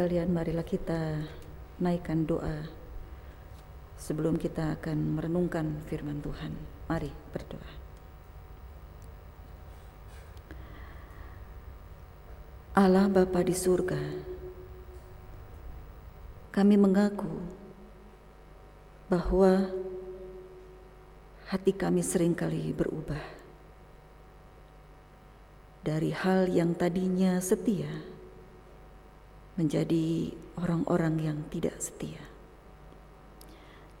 Kalian marilah kita naikkan doa sebelum kita akan merenungkan firman Tuhan. Mari berdoa. Allah Bapa di surga, kami mengaku bahwa hati kami sering kali berubah dari hal yang tadinya setia menjadi orang-orang yang tidak setia.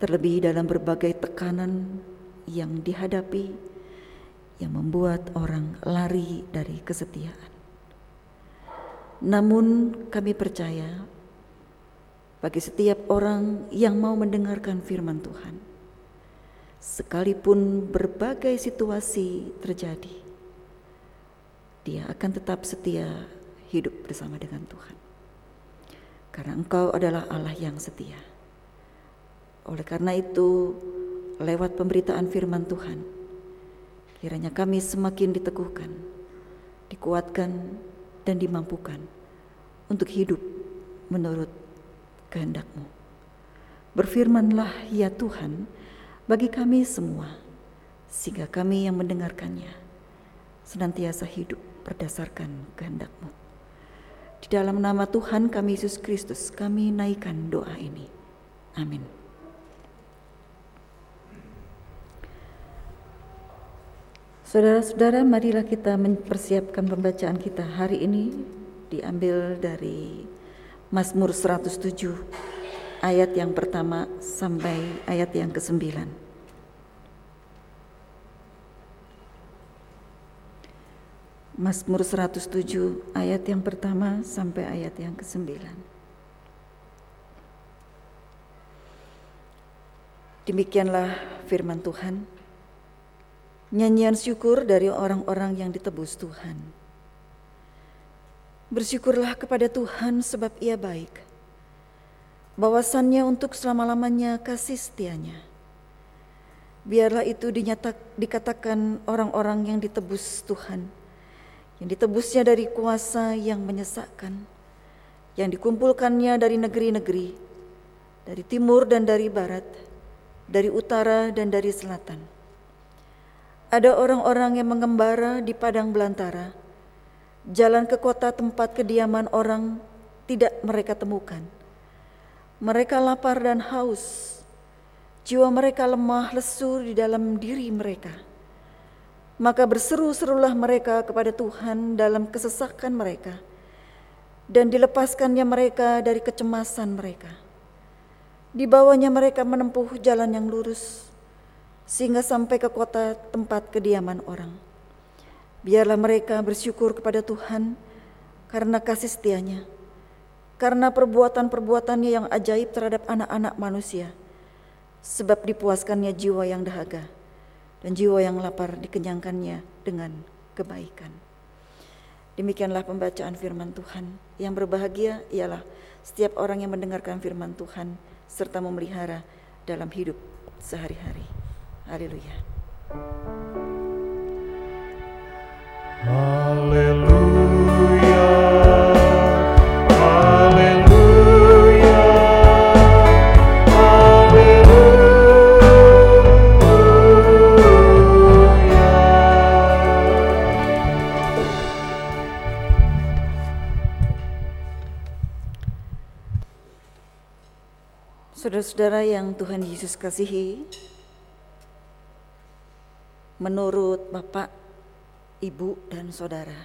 Terlebih dalam berbagai tekanan yang dihadapi yang membuat orang lari dari kesetiaan. Namun kami percaya bagi setiap orang yang mau mendengarkan firman Tuhan, sekalipun berbagai situasi terjadi, dia akan tetap setia hidup bersama dengan Tuhan. Karena Engkau adalah Allah yang setia. Oleh karena itu, lewat pemberitaan firman Tuhan, kiranya kami semakin diteguhkan, dikuatkan, dan dimampukan untuk hidup menurut kehendak-Mu. Berfirmanlah ya Tuhan bagi kami semua, sehingga kami yang mendengarkannya senantiasa hidup berdasarkan kehendak-Mu. Di dalam nama Tuhan kami Yesus Kristus kami naikkan doa ini. Amin. Saudara-saudara, marilah kita mempersiapkan pembacaan kita hari ini diambil dari Mazmur 107 ayat yang pertama sampai ayat yang ke-9. Mazmur 107 ayat yang pertama sampai ayat yang ke-9. Demikianlah firman Tuhan. Nyanyian syukur dari orang-orang yang ditebus Tuhan. Bersyukurlah kepada Tuhan sebab ia baik. Bawasannya untuk selama-lamanya kasih setianya. Biarlah itu dinyatak, dikatakan orang-orang yang ditebus Tuhan yang ditebusnya dari kuasa yang menyesakkan, yang dikumpulkannya dari negeri-negeri, dari timur dan dari barat, dari utara dan dari selatan. Ada orang-orang yang mengembara di padang belantara, jalan ke kota tempat kediaman orang tidak mereka temukan. Mereka lapar dan haus, jiwa mereka lemah lesu di dalam diri mereka maka berseru-serulah mereka kepada Tuhan dalam kesesakan mereka, dan dilepaskannya mereka dari kecemasan mereka. Dibawanya mereka menempuh jalan yang lurus, sehingga sampai ke kota tempat kediaman orang. Biarlah mereka bersyukur kepada Tuhan karena kasih setianya, karena perbuatan-perbuatannya yang ajaib terhadap anak-anak manusia, sebab dipuaskannya jiwa yang dahaga dan jiwa yang lapar dikenyangkannya dengan kebaikan. Demikianlah pembacaan firman Tuhan. Yang berbahagia ialah setiap orang yang mendengarkan firman Tuhan serta memelihara dalam hidup sehari-hari. Haleluya. Haleluya. Saudara-saudara yang Tuhan Yesus kasihi, menurut Bapak, Ibu, dan Saudara,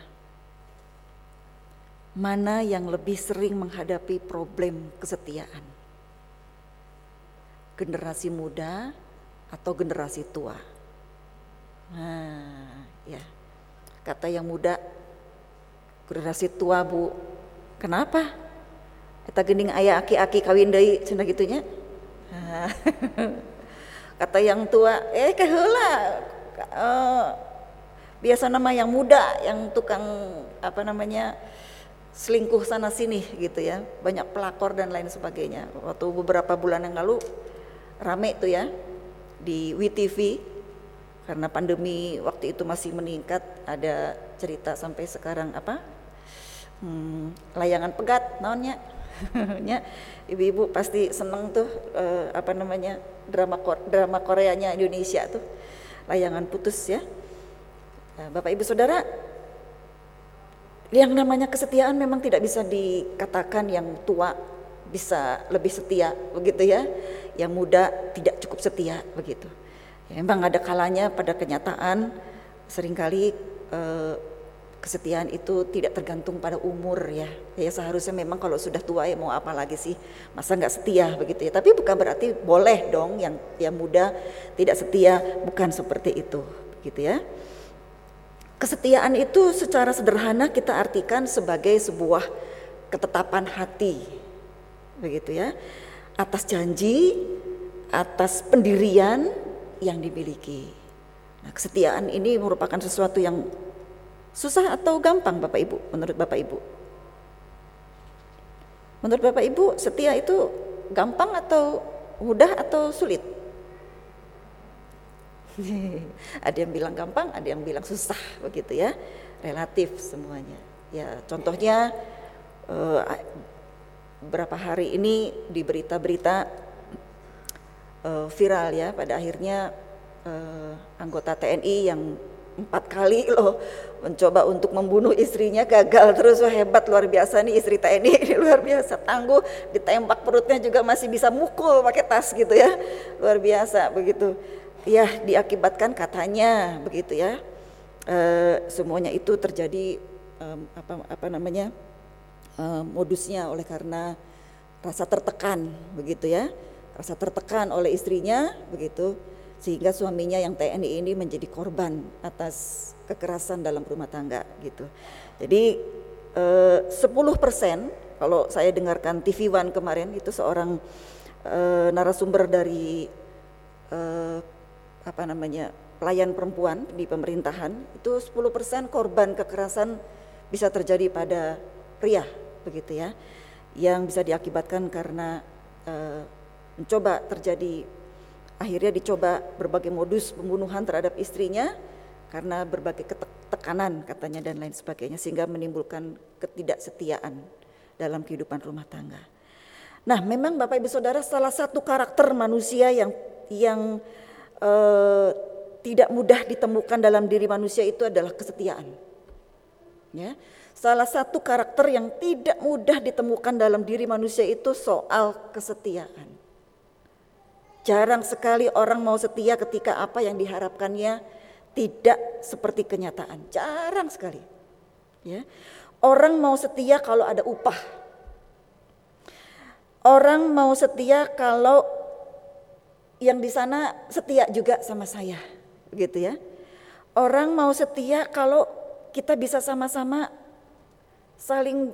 mana yang lebih sering menghadapi problem kesetiaan? Generasi muda atau generasi tua? Nah, ya, kata yang muda, generasi tua bu, kenapa? Kita gening ayah aki-aki kawin deui cenah gitunya. Kata yang tua, eh keheula uh, biasa nama yang muda yang tukang apa namanya selingkuh sana sini gitu ya. Banyak pelakor dan lain sebagainya. Waktu beberapa bulan yang lalu rame tuh ya di WTV karena pandemi waktu itu masih meningkat ada cerita sampai sekarang apa hmm, layangan pegat naonnya ibu-ibu pasti seneng tuh uh, apa namanya drama drama Koreanya Indonesia tuh. Layangan putus ya. Nah, Bapak Ibu Saudara yang namanya kesetiaan memang tidak bisa dikatakan yang tua bisa lebih setia begitu ya. Yang muda tidak cukup setia begitu. Ya, memang ada kalanya pada kenyataan sering kali eh, kesetiaan itu tidak tergantung pada umur ya. Ya seharusnya memang kalau sudah tua ya mau apa lagi sih? Masa nggak setia begitu ya. Tapi bukan berarti boleh dong yang yang muda tidak setia, bukan seperti itu gitu ya. Kesetiaan itu secara sederhana kita artikan sebagai sebuah ketetapan hati. Begitu ya. Atas janji, atas pendirian yang dimiliki. Nah, kesetiaan ini merupakan sesuatu yang Susah atau gampang Bapak Ibu menurut Bapak Ibu? Menurut Bapak Ibu setia itu gampang atau mudah atau sulit? ada yang bilang gampang, ada yang bilang susah begitu ya. Relatif semuanya. Ya, contohnya uh, berapa hari ini di berita-berita uh, viral ya pada akhirnya uh, anggota TNI yang empat kali loh. Mencoba untuk membunuh istrinya gagal terus. Wah hebat luar biasa nih istri TNI ini luar biasa. Tangguh ditembak perutnya juga masih bisa mukul pakai tas gitu ya. Luar biasa begitu. Ya diakibatkan katanya begitu ya. E, semuanya itu terjadi e, apa apa namanya e, modusnya oleh karena rasa tertekan begitu ya. Rasa tertekan oleh istrinya begitu sehingga suaminya yang TNI ini menjadi korban atas kekerasan dalam rumah tangga gitu. Jadi eh, 10% kalau saya dengarkan TV One kemarin itu seorang eh, narasumber dari eh, apa namanya pelayan perempuan di pemerintahan itu 10% korban kekerasan bisa terjadi pada pria begitu ya yang bisa diakibatkan karena eh, mencoba terjadi Akhirnya dicoba berbagai modus pembunuhan terhadap istrinya karena berbagai tekanan katanya dan lain sebagainya sehingga menimbulkan ketidaksetiaan dalam kehidupan rumah tangga. Nah, memang Bapak Ibu Saudara salah satu karakter manusia yang yang eh, tidak mudah ditemukan dalam diri manusia itu adalah kesetiaan. Ya. Salah satu karakter yang tidak mudah ditemukan dalam diri manusia itu soal kesetiaan. Jarang sekali orang mau setia ketika apa yang diharapkannya tidak seperti kenyataan. Jarang sekali. Ya. Orang mau setia kalau ada upah. Orang mau setia kalau yang di sana setia juga sama saya. Begitu ya. Orang mau setia kalau kita bisa sama-sama saling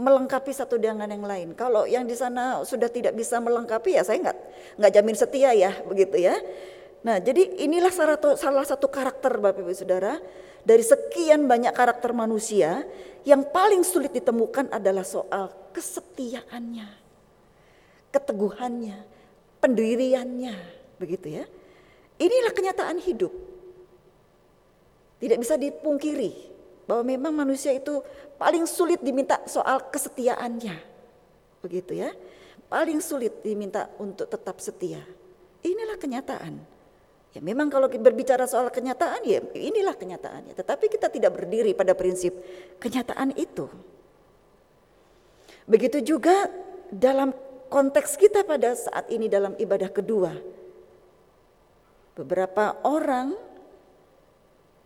melengkapi satu dengan yang lain. Kalau yang di sana sudah tidak bisa melengkapi ya saya nggak nggak jamin setia ya begitu ya. Nah jadi inilah salah satu, salah satu karakter Bapak Ibu Saudara dari sekian banyak karakter manusia yang paling sulit ditemukan adalah soal kesetiaannya, keteguhannya, pendiriannya begitu ya. Inilah kenyataan hidup. Tidak bisa dipungkiri bahwa memang manusia itu paling sulit diminta soal kesetiaannya. Begitu ya. Paling sulit diminta untuk tetap setia. Inilah kenyataan. Ya memang kalau berbicara soal kenyataan ya inilah kenyataannya. Tetapi kita tidak berdiri pada prinsip kenyataan itu. Begitu juga dalam konteks kita pada saat ini dalam ibadah kedua. Beberapa orang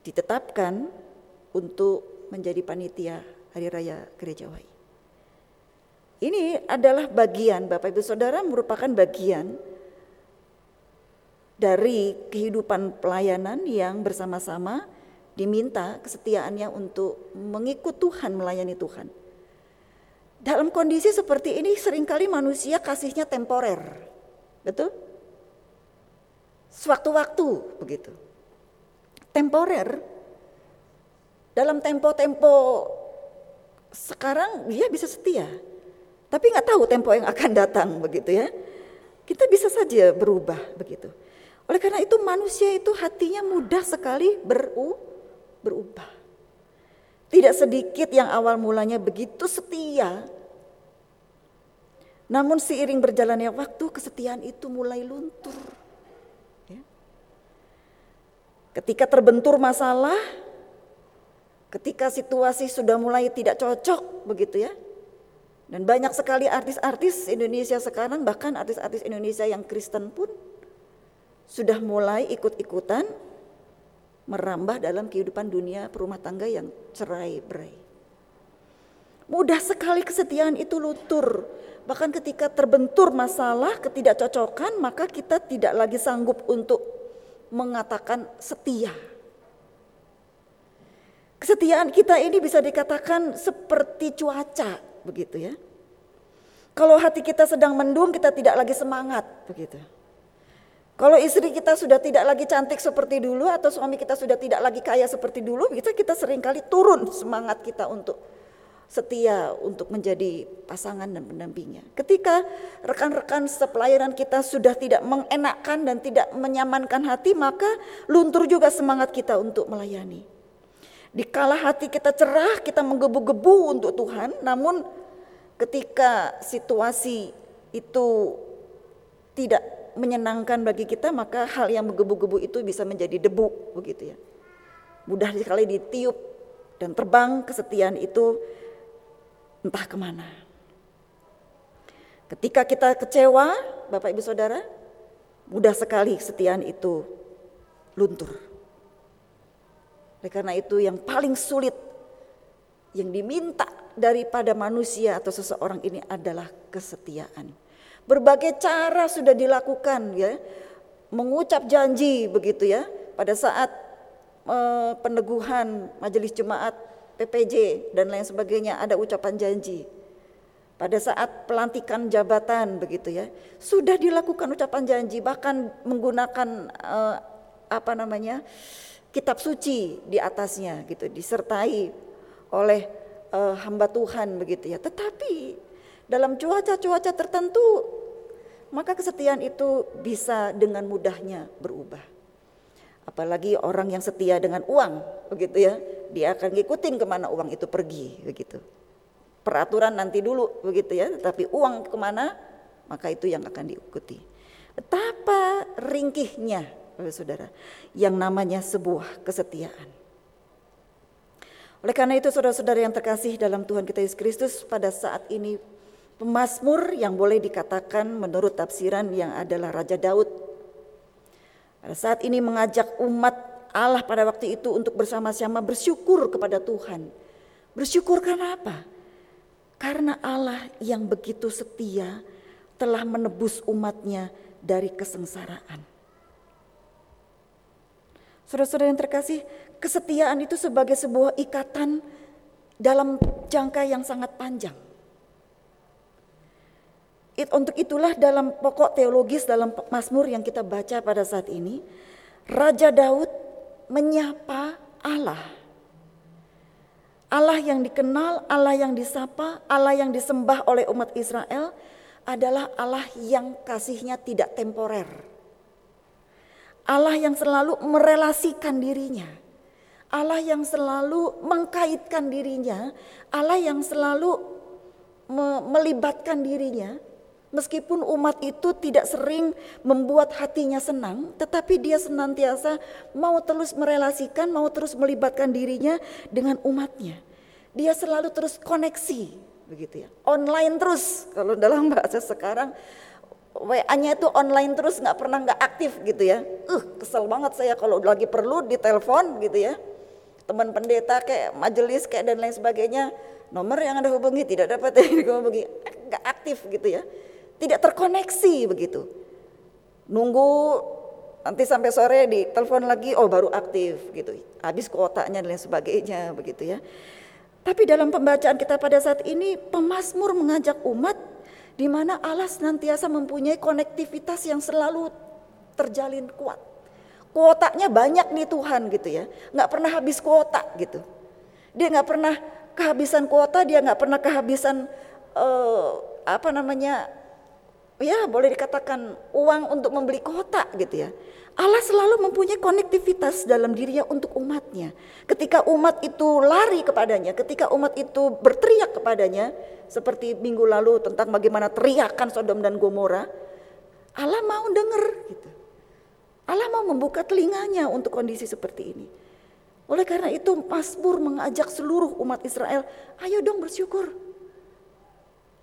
ditetapkan untuk menjadi panitia Hari Raya Gereja Wai. Ini adalah bagian Bapak Ibu Saudara merupakan bagian dari kehidupan pelayanan yang bersama-sama diminta kesetiaannya untuk mengikut Tuhan, melayani Tuhan. Dalam kondisi seperti ini sering kali manusia kasihnya temporer. Betul? Sewaktu-waktu begitu. Temporer dalam tempo-tempo sekarang dia bisa setia, tapi nggak tahu tempo yang akan datang begitu ya. Kita bisa saja berubah begitu. Oleh karena itu manusia itu hatinya mudah sekali beru, berubah. Tidak sedikit yang awal mulanya begitu setia, Namun seiring berjalannya waktu kesetiaan itu mulai luntur. Ya. Ketika terbentur masalah, ketika situasi sudah mulai tidak cocok begitu ya. Dan banyak sekali artis-artis Indonesia sekarang bahkan artis-artis Indonesia yang Kristen pun sudah mulai ikut-ikutan merambah dalam kehidupan dunia perumah tangga yang cerai berai. Mudah sekali kesetiaan itu luntur. Bahkan ketika terbentur masalah ketidakcocokan maka kita tidak lagi sanggup untuk mengatakan setia. Kesetiaan kita ini bisa dikatakan seperti cuaca begitu ya. Kalau hati kita sedang mendung kita tidak lagi semangat begitu. Kalau istri kita sudah tidak lagi cantik seperti dulu atau suami kita sudah tidak lagi kaya seperti dulu, kita kita sering kali turun semangat kita untuk setia untuk menjadi pasangan dan pendampingnya. Ketika rekan-rekan sepelayanan kita sudah tidak mengenakkan dan tidak menyamankan hati, maka luntur juga semangat kita untuk melayani. Dikala hati kita cerah, kita menggebu-gebu untuk Tuhan, namun ketika situasi itu tidak menyenangkan bagi kita maka hal yang menggebu-gebu itu bisa menjadi debu begitu ya. Mudah sekali ditiup dan terbang kesetiaan itu entah ke mana. Ketika kita kecewa, Bapak Ibu Saudara, mudah sekali kesetiaan itu luntur. Oleh karena itu yang paling sulit yang diminta daripada manusia atau seseorang ini adalah kesetiaan. Berbagai cara sudah dilakukan ya. Mengucap janji begitu ya. Pada saat eh, peneguhan majelis jemaat PPJ dan lain sebagainya ada ucapan janji. Pada saat pelantikan jabatan begitu ya. Sudah dilakukan ucapan janji bahkan menggunakan eh, apa namanya? Kitab suci di atasnya gitu disertai oleh uh, hamba Tuhan begitu ya. Tetapi dalam cuaca-cuaca tertentu maka kesetiaan itu bisa dengan mudahnya berubah. Apalagi orang yang setia dengan uang, begitu ya, dia akan ngikutin ke mana uang itu pergi, begitu. Peraturan nanti dulu, begitu ya, tapi uang ke mana, maka itu yang akan diikuti. Betapa ringkihnya, saudara, yang namanya sebuah kesetiaan. Oleh karena itu saudara-saudara yang terkasih dalam Tuhan kita Yesus Kristus pada saat ini Pemasmur yang boleh dikatakan menurut tafsiran yang adalah Raja Daud. Pada saat ini mengajak umat Allah pada waktu itu untuk bersama-sama bersyukur kepada Tuhan. Bersyukur karena apa? Karena Allah yang begitu setia telah menebus umatnya dari kesengsaraan. Saudara-saudara yang terkasih, kesetiaan itu sebagai sebuah ikatan dalam jangka yang sangat panjang. It, untuk itulah dalam pokok teologis dalam Mazmur yang kita baca pada saat ini, Raja Daud menyapa Allah. Allah yang dikenal, Allah yang disapa, Allah yang disembah oleh umat Israel adalah Allah yang kasihnya tidak temporer. Allah yang selalu merelasikan dirinya. Allah yang selalu mengkaitkan dirinya, Allah yang selalu melibatkan dirinya Meskipun umat itu tidak sering membuat hatinya senang, tetapi dia senantiasa mau terus merelasikan, mau terus melibatkan dirinya dengan umatnya. Dia selalu terus koneksi, begitu ya. Online terus, kalau dalam bahasa sekarang WA-nya itu online terus nggak pernah nggak aktif gitu ya. Uh, kesel banget saya kalau lagi perlu ditelepon gitu ya. Teman pendeta kayak majelis kayak dan lain sebagainya, nomor yang Anda hubungi tidak dapat dihubungi, nggak aktif gitu ya tidak terkoneksi begitu. Nunggu nanti sampai sore di telepon lagi, oh baru aktif gitu. Habis kuotanya dan lain sebagainya begitu ya. Tapi dalam pembacaan kita pada saat ini pemazmur mengajak umat di mana Allah senantiasa mempunyai konektivitas yang selalu terjalin kuat. Kuotanya banyak nih Tuhan gitu ya, nggak pernah habis kuota gitu. Dia nggak pernah kehabisan kuota, dia nggak pernah kehabisan uh, apa namanya ya boleh dikatakan uang untuk membeli kota gitu ya. Allah selalu mempunyai konektivitas dalam dirinya untuk umatnya. Ketika umat itu lari kepadanya, ketika umat itu berteriak kepadanya, seperti minggu lalu tentang bagaimana teriakan Sodom dan Gomora, Allah mau dengar gitu. Allah mau membuka telinganya untuk kondisi seperti ini. Oleh karena itu Mazmur mengajak seluruh umat Israel, ayo dong bersyukur.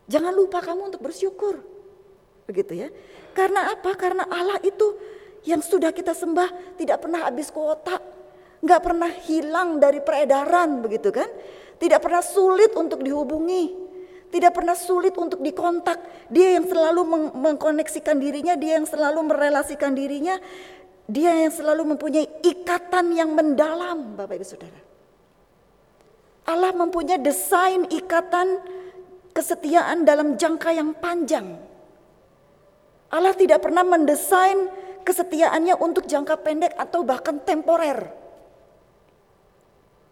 Jangan lupa kamu untuk bersyukur. Begitu ya. Karena apa? Karena Allah itu yang sudah kita sembah tidak pernah habis kuota, nggak pernah hilang dari peredaran begitu kan? Tidak pernah sulit untuk dihubungi, tidak pernah sulit untuk dikontak. Dia yang selalu meng mengkoneksikan dirinya, dia yang selalu merelasikan dirinya, dia yang selalu mempunyai ikatan yang mendalam, Bapak Ibu Saudara. Allah mempunyai desain ikatan kesetiaan dalam jangka yang panjang. Allah tidak pernah mendesain kesetiaannya untuk jangka pendek atau bahkan temporer.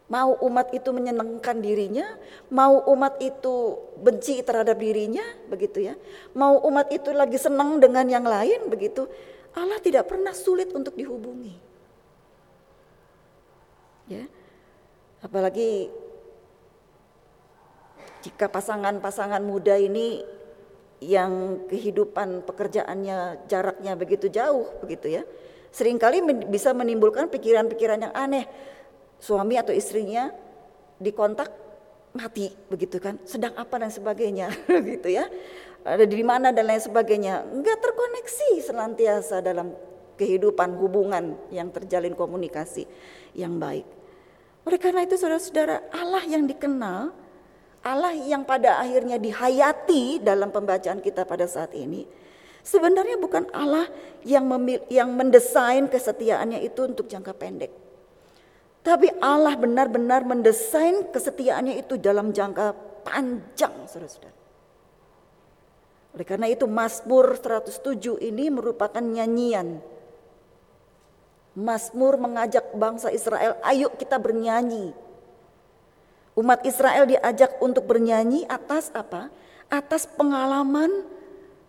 Mau umat itu menyenangkan dirinya, mau umat itu benci terhadap dirinya, begitu ya. Mau umat itu lagi senang dengan yang lain, begitu. Allah tidak pernah sulit untuk dihubungi. Ya. Apalagi jika pasangan-pasangan muda ini yang kehidupan pekerjaannya jaraknya begitu jauh begitu ya. Seringkali bisa menimbulkan pikiran-pikiran yang aneh. Suami atau istrinya dikontak mati begitu kan. Sedang apa dan sebagainya gitu ya. Ada di mana dan lain sebagainya. Enggak terkoneksi senantiasa dalam kehidupan hubungan yang terjalin komunikasi yang baik. Oleh karena itu saudara-saudara Allah yang dikenal Allah yang pada akhirnya dihayati dalam pembacaan kita pada saat ini sebenarnya bukan Allah yang yang mendesain kesetiaannya itu untuk jangka pendek. Tapi Allah benar-benar mendesain kesetiaannya itu dalam jangka panjang, saudara-saudara. Oleh karena itu Mazmur 107 ini merupakan nyanyian. Mazmur mengajak bangsa Israel, ayo kita bernyanyi Umat Israel diajak untuk bernyanyi atas apa? Atas pengalaman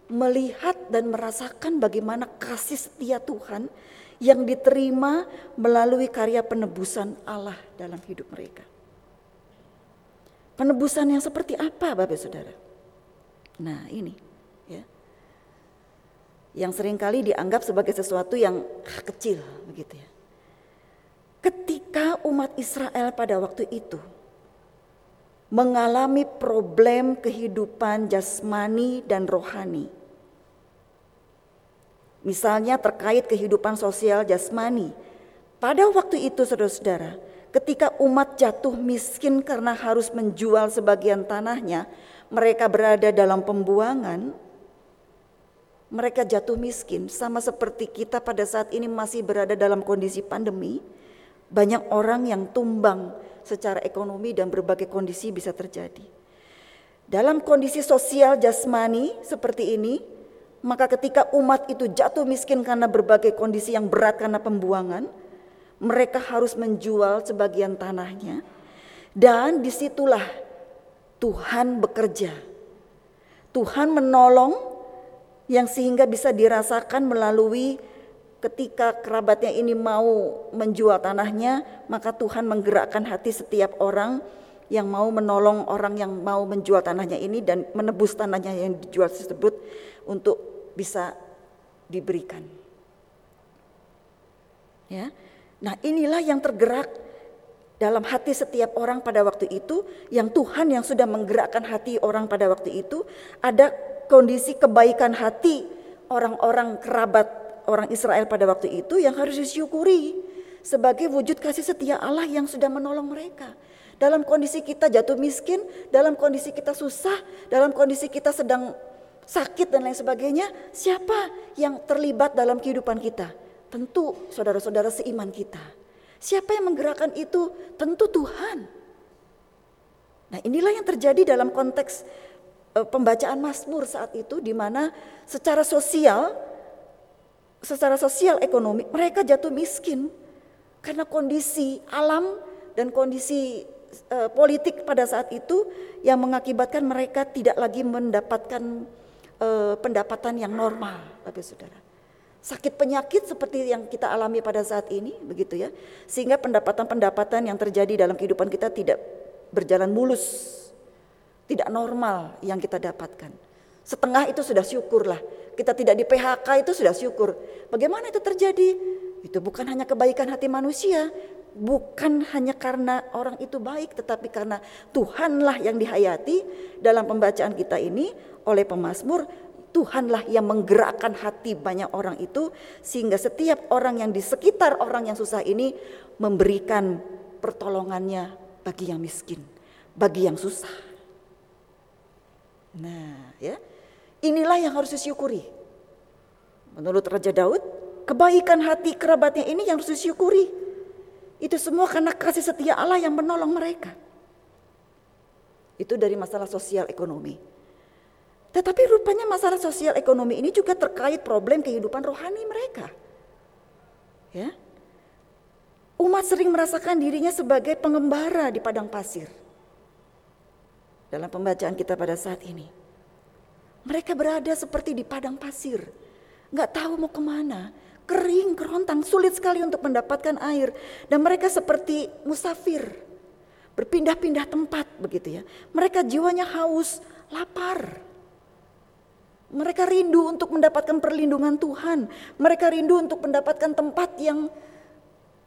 melihat dan merasakan bagaimana kasih setia Tuhan yang diterima melalui karya penebusan Allah dalam hidup mereka. Penebusan yang seperti apa Bapak Saudara? Nah ini ya. Yang sering kali dianggap sebagai sesuatu yang kecil begitu ya. Ketika umat Israel pada waktu itu mengalami problem kehidupan jasmani dan rohani. Misalnya terkait kehidupan sosial jasmani. Pada waktu itu saudara-saudara, ketika umat jatuh miskin karena harus menjual sebagian tanahnya, mereka berada dalam pembuangan, mereka jatuh miskin sama seperti kita pada saat ini masih berada dalam kondisi pandemi. Banyak orang yang tumbang secara ekonomi dan berbagai kondisi bisa terjadi. Dalam kondisi sosial jasmani seperti ini, maka ketika umat itu jatuh miskin karena berbagai kondisi yang berat karena pembuangan, mereka harus menjual sebagian tanahnya dan di situlah Tuhan bekerja. Tuhan menolong yang sehingga bisa dirasakan melalui ketika kerabatnya ini mau menjual tanahnya, maka Tuhan menggerakkan hati setiap orang yang mau menolong orang yang mau menjual tanahnya ini dan menebus tanahnya yang dijual tersebut untuk bisa diberikan. Ya. Nah, inilah yang tergerak dalam hati setiap orang pada waktu itu yang Tuhan yang sudah menggerakkan hati orang pada waktu itu ada kondisi kebaikan hati orang-orang kerabat orang Israel pada waktu itu yang harus disyukuri sebagai wujud kasih setia Allah yang sudah menolong mereka. Dalam kondisi kita jatuh miskin, dalam kondisi kita susah, dalam kondisi kita sedang sakit dan lain sebagainya, siapa yang terlibat dalam kehidupan kita? Tentu saudara-saudara seiman kita. Siapa yang menggerakkan itu? Tentu Tuhan. Nah, inilah yang terjadi dalam konteks uh, pembacaan Mazmur saat itu di mana secara sosial secara sosial ekonomi mereka jatuh miskin karena kondisi alam dan kondisi uh, politik pada saat itu yang mengakibatkan mereka tidak lagi mendapatkan uh, pendapatan yang normal, Bapak Saudara. Sakit penyakit seperti yang kita alami pada saat ini, begitu ya. Sehingga pendapatan-pendapatan yang terjadi dalam kehidupan kita tidak berjalan mulus, tidak normal yang kita dapatkan. Setengah itu sudah syukurlah. Kita tidak di PHK itu sudah syukur. Bagaimana itu terjadi? Itu bukan hanya kebaikan hati manusia, bukan hanya karena orang itu baik, tetapi karena Tuhanlah yang dihayati dalam pembacaan kita ini oleh pemazmur Tuhanlah yang menggerakkan hati banyak orang itu sehingga setiap orang yang di sekitar orang yang susah ini memberikan pertolongannya bagi yang miskin, bagi yang susah. Nah, ya. Inilah yang harus disyukuri. Menurut Raja Daud, kebaikan hati kerabatnya ini yang harus disyukuri. Itu semua karena kasih setia Allah yang menolong mereka. Itu dari masalah sosial ekonomi. Tetapi rupanya masalah sosial ekonomi ini juga terkait problem kehidupan rohani mereka. Ya. Umat sering merasakan dirinya sebagai pengembara di padang pasir. Dalam pembacaan kita pada saat ini. Mereka berada seperti di padang pasir. Nggak tahu mau ke mana. Kering, kerontang, sulit sekali untuk mendapatkan air. Dan mereka seperti musafir. Berpindah-pindah tempat begitu ya. Mereka jiwanya haus, lapar. Mereka rindu untuk mendapatkan perlindungan Tuhan. Mereka rindu untuk mendapatkan tempat yang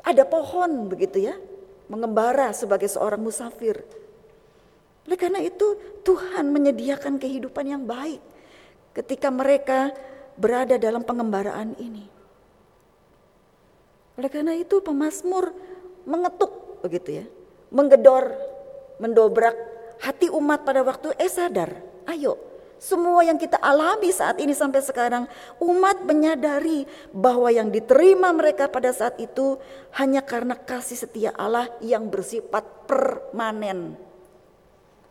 ada pohon begitu ya. Mengembara sebagai seorang musafir. Oleh karena itu Tuhan menyediakan kehidupan yang baik ketika mereka berada dalam pengembaraan ini. Oleh karena itu pemazmur mengetuk begitu ya. Menggedor, mendobrak hati umat pada waktu eh sadar. Ayo semua yang kita alami saat ini sampai sekarang, umat menyadari bahwa yang diterima mereka pada saat itu hanya karena kasih setia Allah yang bersifat permanen.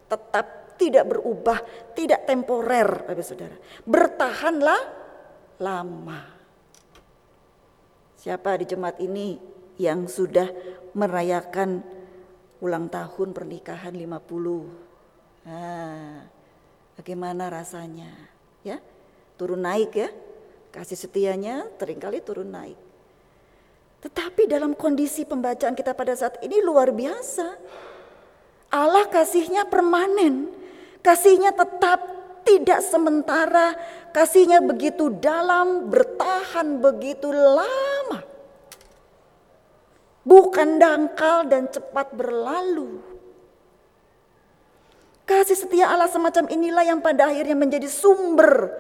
Tetap tidak berubah, tidak temporer, Bapak Saudara. Bertahanlah lama. Siapa di jemaat ini yang sudah merayakan ulang tahun pernikahan 50? Nah, Bagaimana rasanya? Ya, turun naik ya. Kasih setianya sering kali turun naik. Tetapi dalam kondisi pembacaan kita pada saat ini luar biasa. Allah kasihnya permanen. Kasihnya tetap tidak sementara. Kasihnya begitu dalam, bertahan begitu lama. Bukan dangkal dan cepat berlalu. Kasih setia Allah semacam inilah yang pada akhirnya menjadi sumber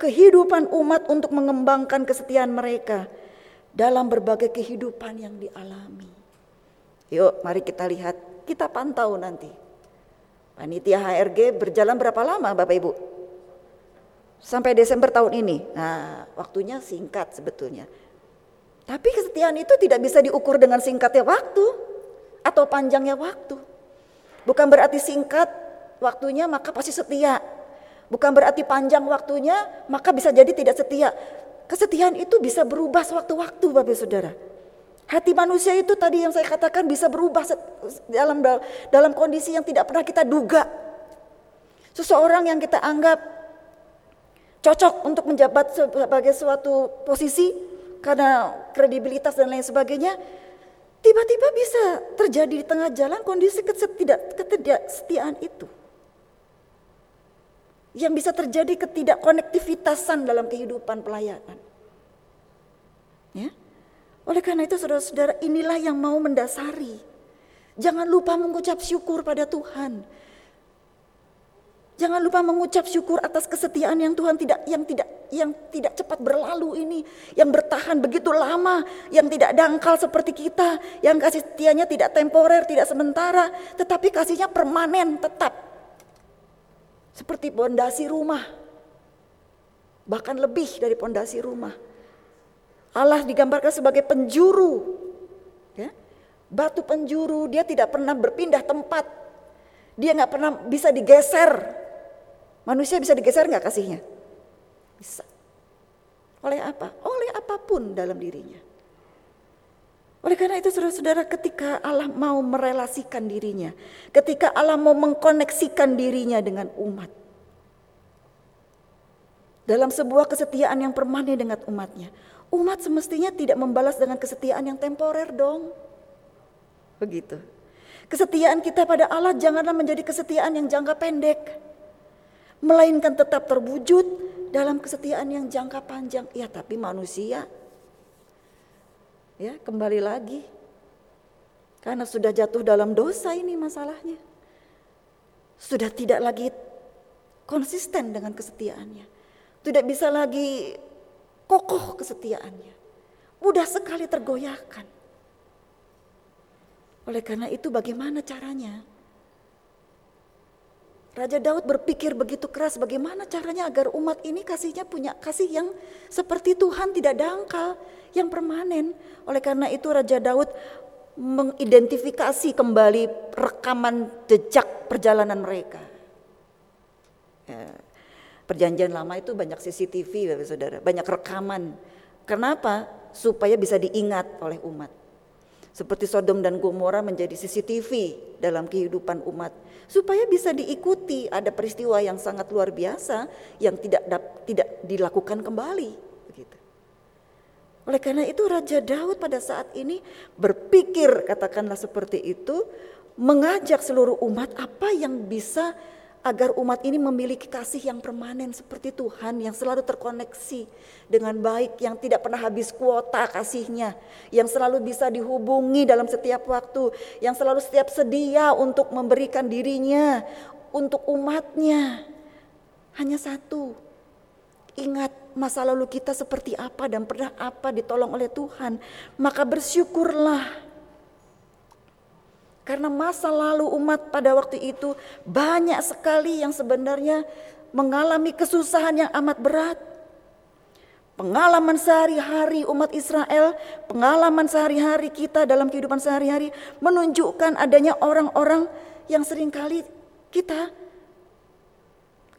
kehidupan umat untuk mengembangkan kesetiaan mereka dalam berbagai kehidupan yang dialami. Yuk, mari kita lihat, kita pantau nanti. Panitia HRG berjalan berapa lama Bapak Ibu? Sampai Desember tahun ini. Nah, waktunya singkat sebetulnya. Tapi kesetiaan itu tidak bisa diukur dengan singkatnya waktu atau panjangnya waktu. Bukan berarti singkat waktunya maka pasti setia. Bukan berarti panjang waktunya maka bisa jadi tidak setia. Kesetiaan itu bisa berubah sewaktu-waktu Bapak Saudara. Hati manusia itu tadi yang saya katakan bisa berubah dalam dalam kondisi yang tidak pernah kita duga. Seseorang yang kita anggap cocok untuk menjabat sebagai suatu posisi karena kredibilitas dan lain sebagainya, tiba-tiba bisa terjadi di tengah jalan kondisi ketidaksetiaan itu yang bisa terjadi ketidakkonektivitasan dalam kehidupan pelayanan. Ya. Oleh karena itu saudara-saudara inilah yang mau mendasari. Jangan lupa mengucap syukur pada Tuhan. Jangan lupa mengucap syukur atas kesetiaan yang Tuhan tidak yang tidak yang tidak cepat berlalu ini, yang bertahan begitu lama, yang tidak dangkal seperti kita, yang kasih setianya tidak temporer, tidak sementara, tetapi kasihnya permanen tetap seperti pondasi rumah. Bahkan lebih dari pondasi rumah. Allah digambarkan sebagai penjuru. Ya. Batu penjuru, dia tidak pernah berpindah tempat. Dia nggak pernah bisa digeser. Manusia bisa digeser nggak kasihnya? Bisa. Oleh apa? Oleh apa pun dalam dirinya. Oleh karena itu saudara-saudara ketika Allah mau merelasikan dirinya. Ketika Allah mau mengkoneksikan dirinya dengan umat. dalam sebuah kesetiaan yang permanen dengan umatnya. Umat semestinya tidak membalas dengan kesetiaan yang temporer dong. Begitu. Kesetiaan kita pada Allah janganlah menjadi kesetiaan yang jangka pendek. Melainkan tetap terwujud dalam kesetiaan yang jangka panjang. Ya tapi manusia. Ya kembali lagi. Karena sudah jatuh dalam dosa ini masalahnya. Sudah tidak lagi konsisten dengan kesetiaannya. Tidak bisa lagi kokoh kesetiaannya. Mudah sekali tergoyahkan. Oleh karena itu bagaimana caranya? Raja Daud berpikir begitu keras bagaimana caranya agar umat ini kasihnya punya kasih yang seperti Tuhan tidak dangkal, yang permanen. Oleh karena itu Raja Daud mengidentifikasi kembali rekaman jejak perjalanan mereka. Ya, perjanjian lama itu banyak CCTV, Bapak Saudara, banyak rekaman. Kenapa? Supaya bisa diingat oleh umat. Seperti Sodom dan Gomora menjadi CCTV dalam kehidupan umat supaya bisa diikuti ada peristiwa yang sangat luar biasa yang tidak tidak dilakukan kembali begitu. Oleh karena itu Raja Daud pada saat ini berpikir katakanlah seperti itu mengajak seluruh umat apa yang bisa agar umat ini memiliki kasih yang permanen seperti Tuhan yang selalu terkoneksi dengan baik yang tidak pernah habis kuota kasihnya yang selalu bisa dihubungi dalam setiap waktu yang selalu setiap sedia untuk memberikan dirinya untuk umatnya. Hanya satu ingat masa lalu kita seperti apa dan pernah apa ditolong oleh Tuhan. Maka bersyukurlah karena masa lalu umat pada waktu itu banyak sekali yang sebenarnya mengalami kesusahan yang amat berat. Pengalaman sehari-hari umat Israel, pengalaman sehari-hari kita dalam kehidupan sehari-hari menunjukkan adanya orang-orang yang sering kali kita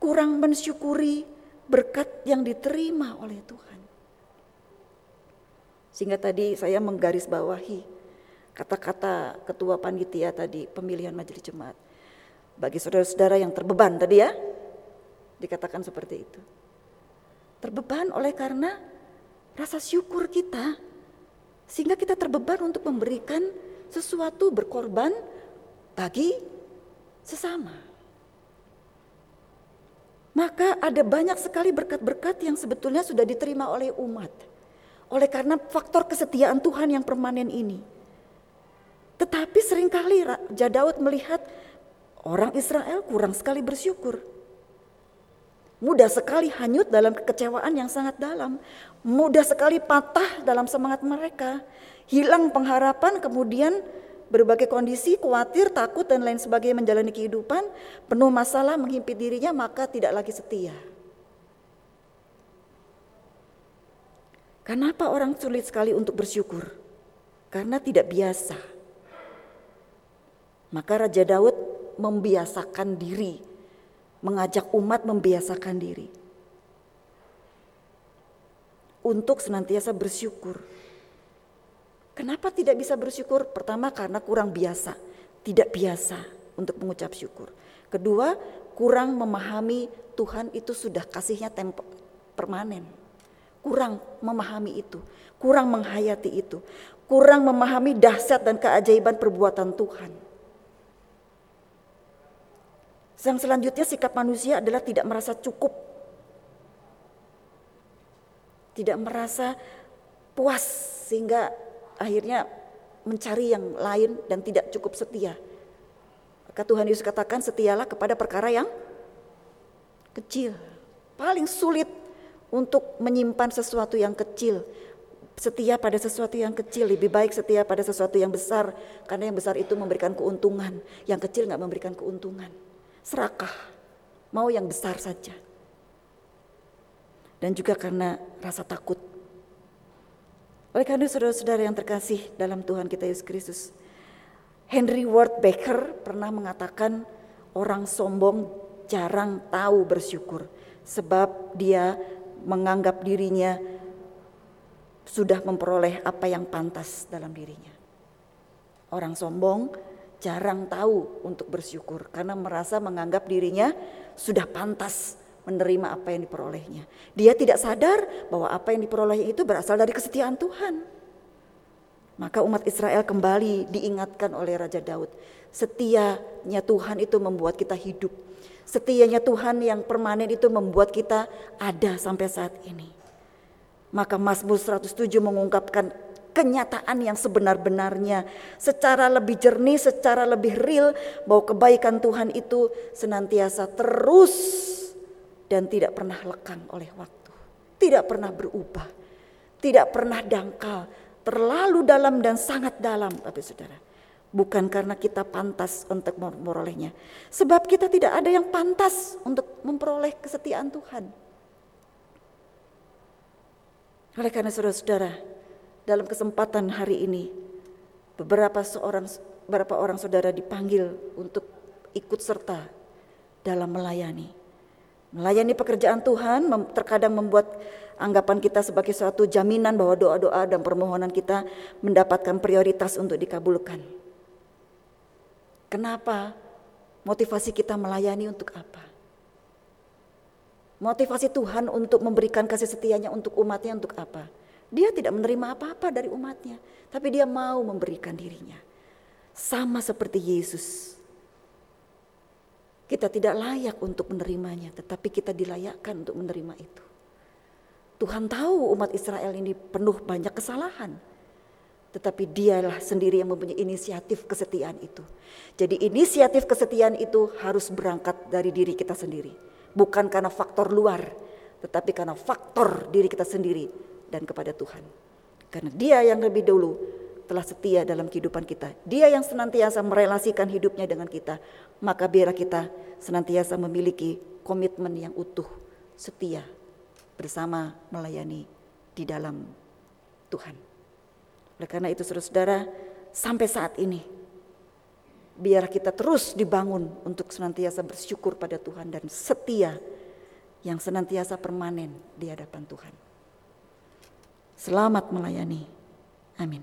kurang mensyukuri berkat yang diterima oleh Tuhan. Sehingga tadi saya menggarisbawahi kata-kata ketua panitia tadi pemilihan majelis jemaat. Bagi saudara-saudara yang terbeban tadi ya, dikatakan seperti itu. Terbeban oleh karena rasa syukur kita, sehingga kita terbeban untuk memberikan sesuatu berkorban bagi sesama. Maka ada banyak sekali berkat-berkat yang sebetulnya sudah diterima oleh umat. Oleh karena faktor kesetiaan Tuhan yang permanen ini. Tetapi sering kali Raja Daud melihat orang Israel kurang sekali bersyukur. Mudah sekali hanyut dalam kekecewaan yang sangat dalam. Mudah sekali patah dalam semangat mereka. Hilang pengharapan kemudian berbagai kondisi, khawatir, takut dan lain sebagainya menjalani kehidupan. Penuh masalah menghimpit dirinya maka tidak lagi setia. Kenapa orang sulit sekali untuk bersyukur? Karena tidak biasa maka Raja Daud membiasakan diri, mengajak umat membiasakan diri untuk senantiasa bersyukur. Kenapa tidak bisa bersyukur? Pertama karena kurang biasa, tidak biasa untuk mengucap syukur. Kedua, kurang memahami Tuhan itu sudah kasihnya tempo, permanen. Kurang memahami itu, kurang menghayati itu, kurang memahami dahsyat dan keajaiban perbuatan Tuhan. Yang selanjutnya sikap manusia adalah tidak merasa cukup. Tidak merasa puas sehingga akhirnya mencari yang lain dan tidak cukup setia. Maka Tuhan Yesus katakan setialah kepada perkara yang kecil. Paling sulit untuk menyimpan sesuatu yang kecil. Setia pada sesuatu yang kecil lebih baik setia pada sesuatu yang besar karena yang besar itu memberikan keuntungan, yang kecil nggak memberikan keuntungan serakah, mau yang besar saja. Dan juga karena rasa takut. Oleh karena saudara-saudara yang terkasih dalam Tuhan kita Yesus Kristus, Henry Ward Becker pernah mengatakan orang sombong jarang tahu bersyukur sebab dia menganggap dirinya sudah memperoleh apa yang pantas dalam dirinya. Orang sombong jarang tahu untuk bersyukur karena merasa menganggap dirinya sudah pantas menerima apa yang diperolehnya. Dia tidak sadar bahwa apa yang diperoleh itu berasal dari kesetiaan Tuhan. Maka umat Israel kembali diingatkan oleh Raja Daud. Setianya Tuhan itu membuat kita hidup. Setianya Tuhan yang permanen itu membuat kita ada sampai saat ini. Maka Mazmur 107 mengungkapkan kenyataan yang sebenar-benarnya secara lebih jernih, secara lebih real bahwa kebaikan Tuhan itu senantiasa terus dan tidak pernah lekang oleh waktu. Tidak pernah berubah. Tidak pernah dangkal. Terlalu dalam dan sangat dalam Bapak Saudara. Bukan karena kita pantas untuk memperolehnya. Sebab kita tidak ada yang pantas untuk memperoleh kesetiaan Tuhan. Oleh karena saudara-saudara, dalam kesempatan hari ini, beberapa seorang beberapa orang saudara dipanggil untuk ikut serta dalam melayani. Melayani pekerjaan Tuhan terkadang membuat anggapan kita sebagai suatu jaminan bahwa doa-doa dan permohonan kita mendapatkan prioritas untuk dikabulkan. Kenapa? Motivasi kita melayani untuk apa? Motivasi Tuhan untuk memberikan kasih setianya untuk umatnya untuk apa? Dia tidak menerima apa-apa dari umatnya, tapi dia mau memberikan dirinya. Sama seperti Yesus kita tidak layak untuk menerimanya, tetapi kita dilayakkan untuk menerima itu. Tuhan tahu umat Israel ini penuh banyak kesalahan. Tetapi dialah sendiri yang mempunyai inisiatif kesetiaan itu. Jadi inisiatif kesetiaan itu harus berangkat dari diri kita sendiri. Bukan karena faktor luar, tetapi karena faktor diri kita sendiri dan kepada Tuhan. Karena dia yang lebih dulu telah setia dalam kehidupan kita. Dia yang senantiasa merelasikan hidupnya dengan kita. Maka biarlah kita senantiasa memiliki komitmen yang utuh, setia bersama melayani di dalam Tuhan. Oleh karena itu saudara-saudara, sampai saat ini biar kita terus dibangun untuk senantiasa bersyukur pada Tuhan dan setia yang senantiasa permanen di hadapan Tuhan. Selamat melayani. Amin.